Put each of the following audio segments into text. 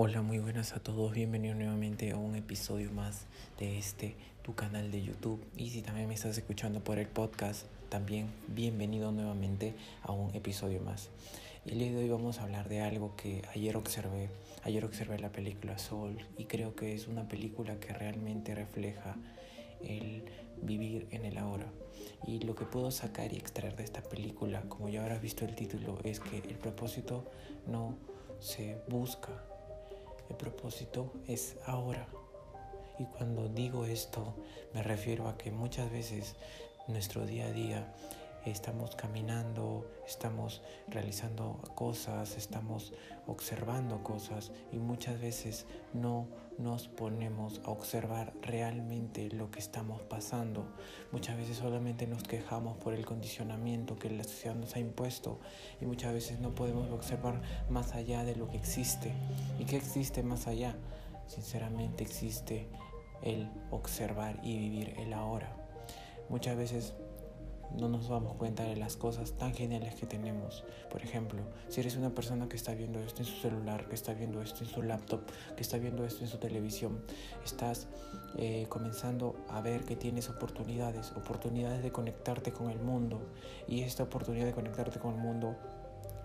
Hola, muy buenas a todos. Bienvenidos nuevamente a un episodio más de este tu canal de YouTube. Y si también me estás escuchando por el podcast, también bienvenido nuevamente a un episodio más. El día de hoy vamos a hablar de algo que ayer observé. Ayer observé la película Soul y creo que es una película que realmente refleja el vivir en el ahora. Y lo que puedo sacar y extraer de esta película, como ya habrás visto el título, es que el propósito no se busca, el propósito es ahora. Y cuando digo esto, me refiero a que muchas veces nuestro día a día estamos caminando, estamos realizando cosas, estamos observando cosas y muchas veces no nos ponemos a observar realmente lo que estamos pasando. Muchas veces solamente nos quejamos por el condicionamiento que la sociedad nos ha impuesto y muchas veces no podemos observar más allá de lo que existe. ¿Y qué existe más allá? Sinceramente existe el observar y vivir el ahora. Muchas veces no nos damos cuenta de las cosas tan geniales que tenemos. Por ejemplo, si eres una persona que está viendo esto en su celular, que está viendo esto en su laptop, que está viendo esto en su televisión, estás eh, comenzando a ver que tienes oportunidades, oportunidades de conectarte con el mundo. Y esta oportunidad de conectarte con el mundo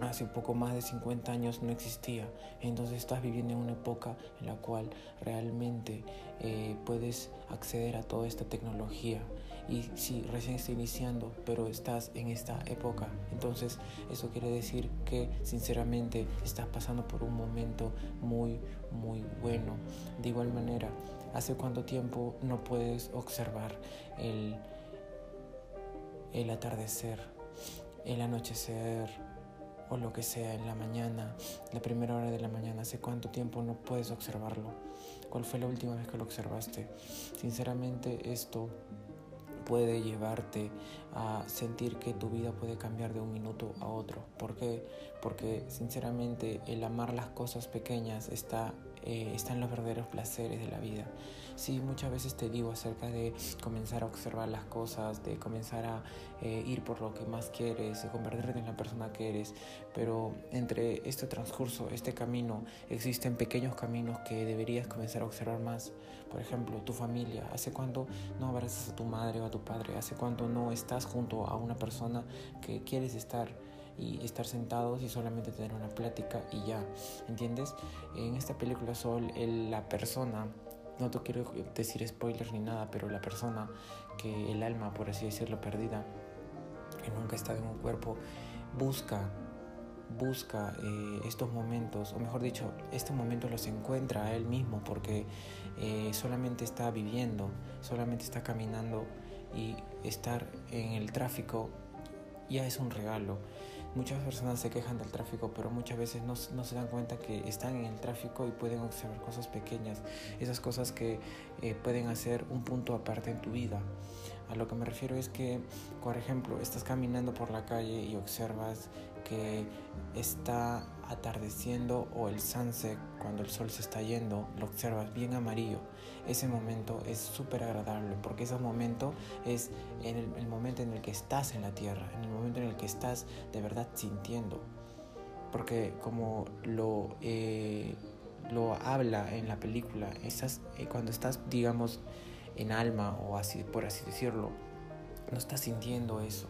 hace poco más de 50 años no existía. Entonces estás viviendo en una época en la cual realmente eh, puedes acceder a toda esta tecnología. Y si recién está iniciando, pero estás en esta época, entonces eso quiere decir que sinceramente estás pasando por un momento muy, muy bueno. De igual manera, ¿hace cuánto tiempo no puedes observar el, el atardecer, el anochecer? o lo que sea en la mañana, la primera hora de la mañana, hace cuánto tiempo no puedes observarlo, cuál fue la última vez que lo observaste. Sinceramente esto puede llevarte a sentir que tu vida puede cambiar de un minuto a otro. ¿Por qué? Porque sinceramente el amar las cosas pequeñas está, eh, está en los verdaderos placeres de la vida. Sí, muchas veces te digo acerca de comenzar a observar las cosas, de comenzar a eh, ir por lo que más quieres, de convertirte en la persona que eres, pero entre este transcurso, este camino, existen pequeños caminos que deberías comenzar a observar más. Por ejemplo, tu familia, ¿hace cuánto no abrazas a tu madre o a tu padre? ¿Hace cuánto no estás junto a una persona que quieres estar? Y estar sentados y solamente tener una plática y ya, ¿entiendes? En esta película Sol, la persona no te quiero decir spoilers ni nada, pero la persona que el alma, por así decirlo, perdida, que nunca ha estado en un cuerpo, busca, busca eh, estos momentos, o mejor dicho, estos momentos los encuentra a él mismo porque eh, solamente está viviendo, solamente está caminando y estar en el tráfico ya es un regalo. Muchas personas se quejan del tráfico, pero muchas veces no, se dan cuenta que están en el tráfico y pueden observar cosas pequeñas, esas cosas que eh, pueden hacer un punto aparte en tu vida. A lo que me refiero es que, por ejemplo, estás caminando por la calle y observas que está atardeciendo o el sunset cuando el sol se está yendo, lo observas bien amarillo. Ese momento es súper agradable porque ese momento es en el, momento en el que estás en la tierra, en el momento en el que estás de verdad sintiendo. Porque como lo, eh, lo habla en la película, estás, eh, cuando estás, digamos, en alma o así, por así decirlo, no estás sintiendo eso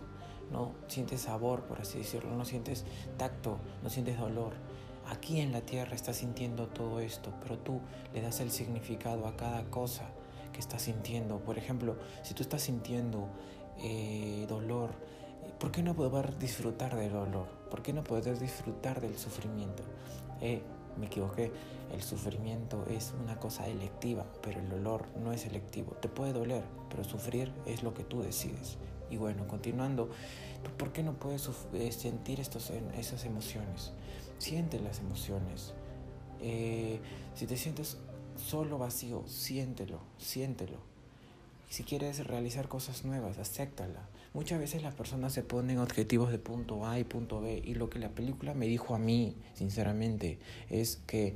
no sientes sabor, por así decirlo, no sientes tacto, no sientes dolor. Aquí en la tierra estás sintiendo todo esto, pero tú le das el significado a cada cosa que estás sintiendo. Por ejemplo, si tú estás sintiendo eh, dolor, ¿por qué no poder disfrutar del dolor? ¿Por qué no poder disfrutar del sufrimiento? Eh, me equivoqué, el sufrimiento es una cosa electiva, pero el dolor no es electivo. Te puede doler, pero sufrir es lo que tú decides. Y bueno, continuando, ¿por qué no puedes eh, sentir estos, esas emociones? Siente las emociones. Eh, si te sientes solo vacío, siéntelo, siéntelo. Si quieres realizar cosas nuevas, acéptala. Muchas veces las personas se ponen objetivos de punto A y punto B y lo que la película me dijo a mí, sinceramente, es que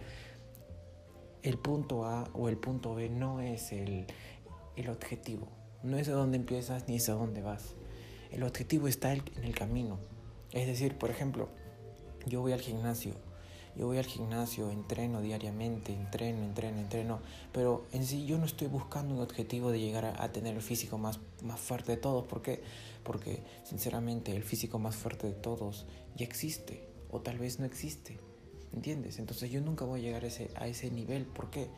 el punto A o el punto B no es el, el objetivo. No es a dónde empiezas ni es a dónde vas. El objetivo está en el camino. Es decir, por ejemplo, yo voy al gimnasio yo voy al gimnasio, entreno diariamente, entreno, entreno, entreno, pero en sí yo no estoy buscando un objetivo de llegar a, tener el físico más, más fuerte de todos. ¿Por qué? Porque sinceramente el físico más fuerte de todos ya existe o tal vez no existe. ¿Entiendes? Entonces yo nunca voy a llegar a ese, a ese nivel. ¿Por qué?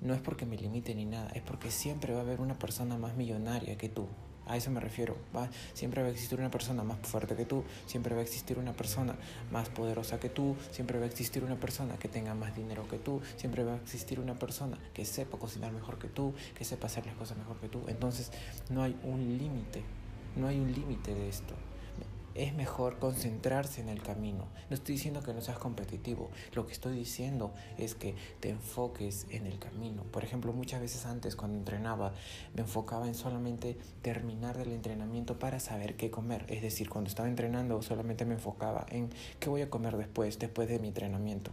No es porque me limite ni nada, es porque siempre va a haber una persona más millonaria que tú, a eso me refiero. ¿va? Siempre va a existir una persona más fuerte que tú, siempre va a existir una persona más poderosa que tú, siempre va a existir una persona que tenga más dinero que tú, siempre va a existir una persona que sepa cocinar mejor que tú, que sepa hacer las cosas mejor que tú. Entonces no hay un límite, no hay un límite de esto es mejor concentrarse en el camino. No estoy diciendo que no seas competitivo, lo que estoy diciendo es que te enfoques en el camino. Por ejemplo, muchas veces antes cuando entrenaba me enfocaba en solamente terminar el entrenamiento para saber qué comer. Es decir, cuando estaba entrenando solamente me enfocaba en qué voy a comer después, después de mi entrenamiento.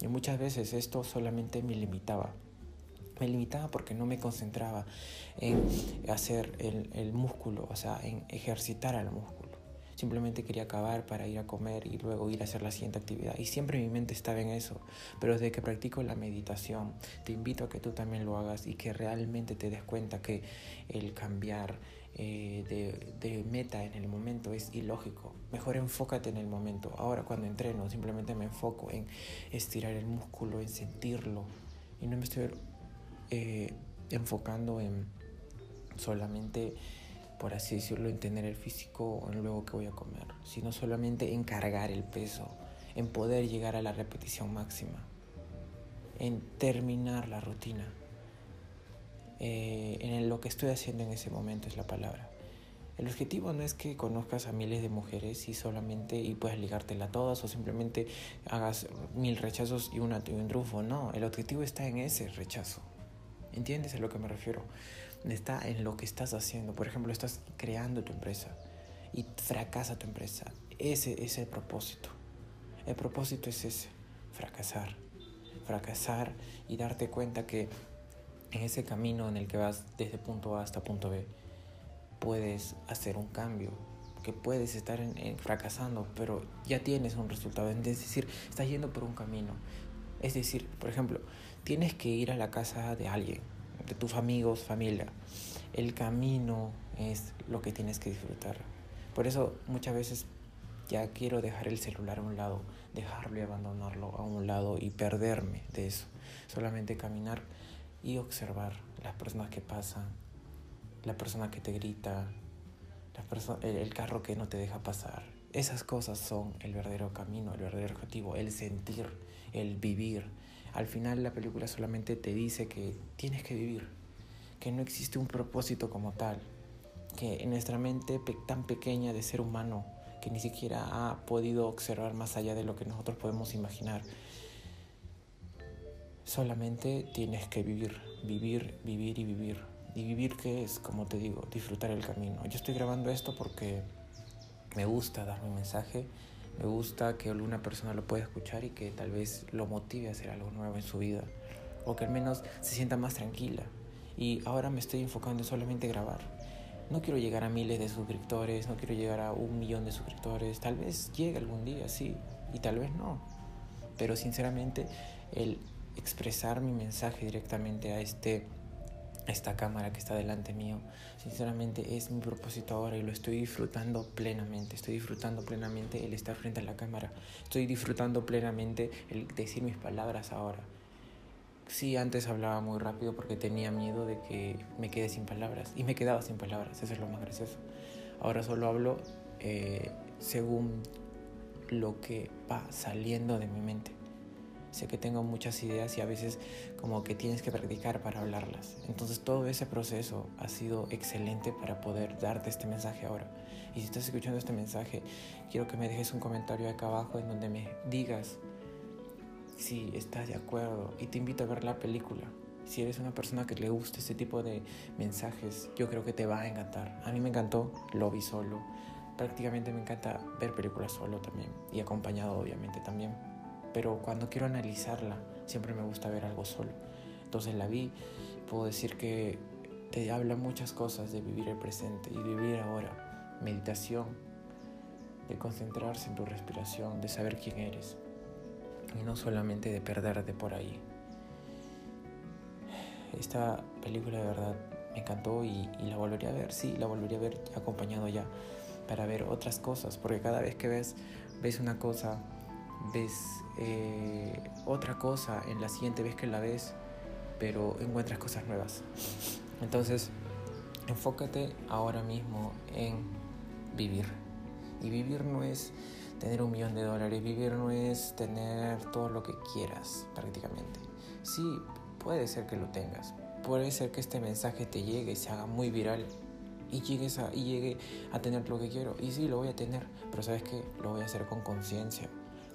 Y muchas veces esto solamente me limitaba. Me limitaba porque no me concentraba en hacer el, el músculo, o sea, en ejercitar al músculo. Simplemente quería acabar para ir a comer y luego ir a hacer la siguiente actividad. Y siempre mi mente estaba en eso. Pero desde que practico la meditación, te invito a que tú también lo hagas y que realmente te des cuenta que el cambiar eh, de, meta en el momento es ilógico. Mejor enfócate en el momento. Ahora cuando entreno simplemente me enfoco en estirar el músculo, en sentirlo. Y no me estoy eh, enfocando en solamente por así decirlo, en tener el físico en luego que voy a comer, sino solamente en cargar el peso, en poder llegar a la repetición máxima, en terminar la rutina, eh, en lo que estoy haciendo en ese momento es la palabra. El objetivo no es que conozcas a miles de mujeres y solamente y puedas ligártela a todas o simplemente hagas mil rechazos y, una, y un triunfo. No, el objetivo está en ese rechazo. ¿Entiendes a lo que me refiero? Está en lo que estás haciendo. Por ejemplo, estás creando tu empresa y fracasa tu empresa. Ese es el propósito. El propósito es ese, fracasar. Fracasar y darte cuenta que en ese camino en el que vas desde punto A hasta punto B, puedes hacer un cambio, que puedes estar en, fracasando, pero ya tienes un resultado. Es decir, estás yendo por un camino. Es decir, por ejemplo, tienes que ir a la casa de alguien de tus amigos, familia. El camino es lo que tienes que disfrutar. Por eso muchas veces ya quiero dejar el celular a un lado, dejarlo y abandonarlo a un lado y perderme de eso. Solamente caminar y observar las personas que pasan, la persona que te grita, la el carro que no te deja pasar. Esas cosas son el verdadero camino, el verdadero objetivo, el sentir, el vivir, al final la película solamente te dice que tienes que vivir, que no existe un propósito como tal, que en nuestra mente tan pequeña de ser humano, que ni siquiera ha podido observar más allá de lo que nosotros podemos imaginar, solamente tienes que vivir, vivir, vivir y vivir. Y vivir qué es, como te digo, disfrutar el camino. Yo estoy grabando esto porque me gusta dar mi mensaje me gusta que alguna persona lo pueda escuchar y que tal vez lo motive a hacer algo nuevo en su vida. O que al menos se sienta más tranquila. Y ahora me estoy enfocando en solamente grabar. No quiero llegar a miles de suscriptores, no quiero llegar a un millón de suscriptores. Tal vez llegue algún día, sí, y tal vez no. Pero sinceramente, el expresar mi mensaje directamente a este esta cámara que está delante mío. Sinceramente es mi propósito ahora y lo estoy disfrutando plenamente. Estoy disfrutando plenamente el estar frente a la cámara. Estoy disfrutando plenamente el decir mis palabras ahora. Sí, antes hablaba muy rápido porque tenía miedo de que me quede sin palabras. Y me quedaba sin palabras, eso es lo más gracioso. Ahora solo hablo eh, según lo que va saliendo de mi mente. Sé que tengo muchas ideas y a veces como que tienes que practicar para hablarlas. Entonces todo ese proceso ha sido excelente para poder darte este mensaje ahora. Y si estás escuchando este mensaje, quiero que me dejes un comentario acá abajo en donde me digas si estás de acuerdo y te invito a ver la película. Si eres una persona que le gusta este tipo de mensajes, yo creo que te va a encantar. A mí me encantó, lo vi solo. Prácticamente me encanta ver películas solo también y acompañado obviamente también pero cuando quiero analizarla siempre me gusta ver algo solo. Entonces la vi, puedo decir que te habla muchas cosas de vivir el presente y vivir ahora. Meditación, de concentrarse en tu respiración, de saber quién eres. y no solamente de perderte por ahí. Esta película de verdad me encantó y, la volvería a ver, sí, la volvería a ver acompañado ya para ver otras cosas, porque cada vez que ves, ves una cosa, ves eh, otra cosa, en la siguiente vez que la ves, pero encuentras cosas nuevas. Entonces, enfócate ahora mismo en vivir. Y vivir no es tener un millón de dólares, vivir no es tener todo lo que quieras prácticamente. Sí, puede ser que lo tengas, puede ser que este mensaje te llegue y se haga muy viral y, llegues a, llegue a tener lo que quiero. Y sí, lo voy a tener, pero sabes que lo voy a hacer con conciencia,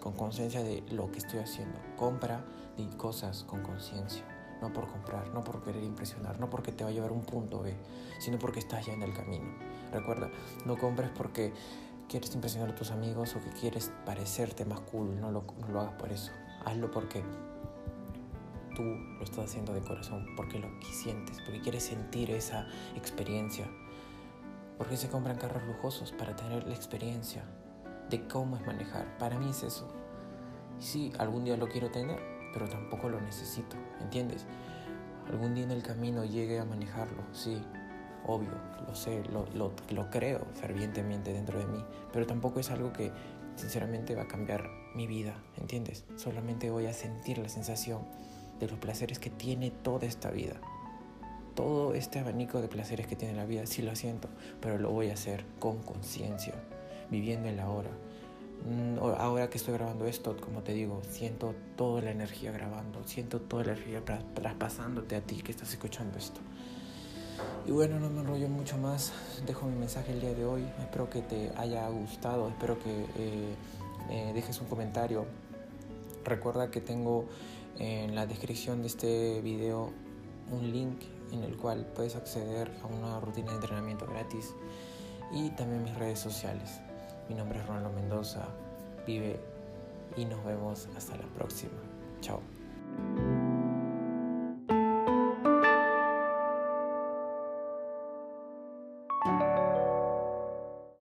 con conciencia de lo que estoy haciendo. Compra de cosas con conciencia, no por comprar, no por querer impresionar, no porque te va a llevar un punto B, sino porque estás ya en el camino. Recuerda, no compres porque quieres impresionar a tus amigos o que quieres parecerte más cool, no lo, no lo hagas por eso. Hazlo porque tú lo estás haciendo de corazón, porque lo sientes, porque quieres sentir esa experiencia. Porque se compran carros lujosos para tener la experiencia de cómo es manejar. Para mí es eso. Sí, algún día lo quiero tener, pero tampoco lo necesito, ¿entiendes? Algún día en el camino llegue a manejarlo, sí, obvio, lo sé, lo, lo, lo creo fervientemente dentro de mí, pero tampoco es algo que sinceramente va a cambiar mi vida, ¿entiendes? Solamente voy a sentir la sensación de los placeres que tiene toda esta vida. Todo este abanico de placeres que tiene la vida, sí lo siento, pero lo voy a hacer con conciencia, viviendo en la hora. Mm, ahora que estoy grabando esto, como te digo, siento toda la energía grabando, siento toda la energía traspasándote a ti que estás escuchando esto. Y bueno, no me enrollo mucho más, dejo mi mensaje el día de hoy, espero que te haya gustado, espero que eh, dejes un comentario. Recuerda que tengo en la descripción de este video un link en el cual puedes acceder a una rutina de entrenamiento gratis y también mis redes sociales. Mi nombre es Ronaldo Mendoza, vive y nos vemos hasta la próxima. Chao.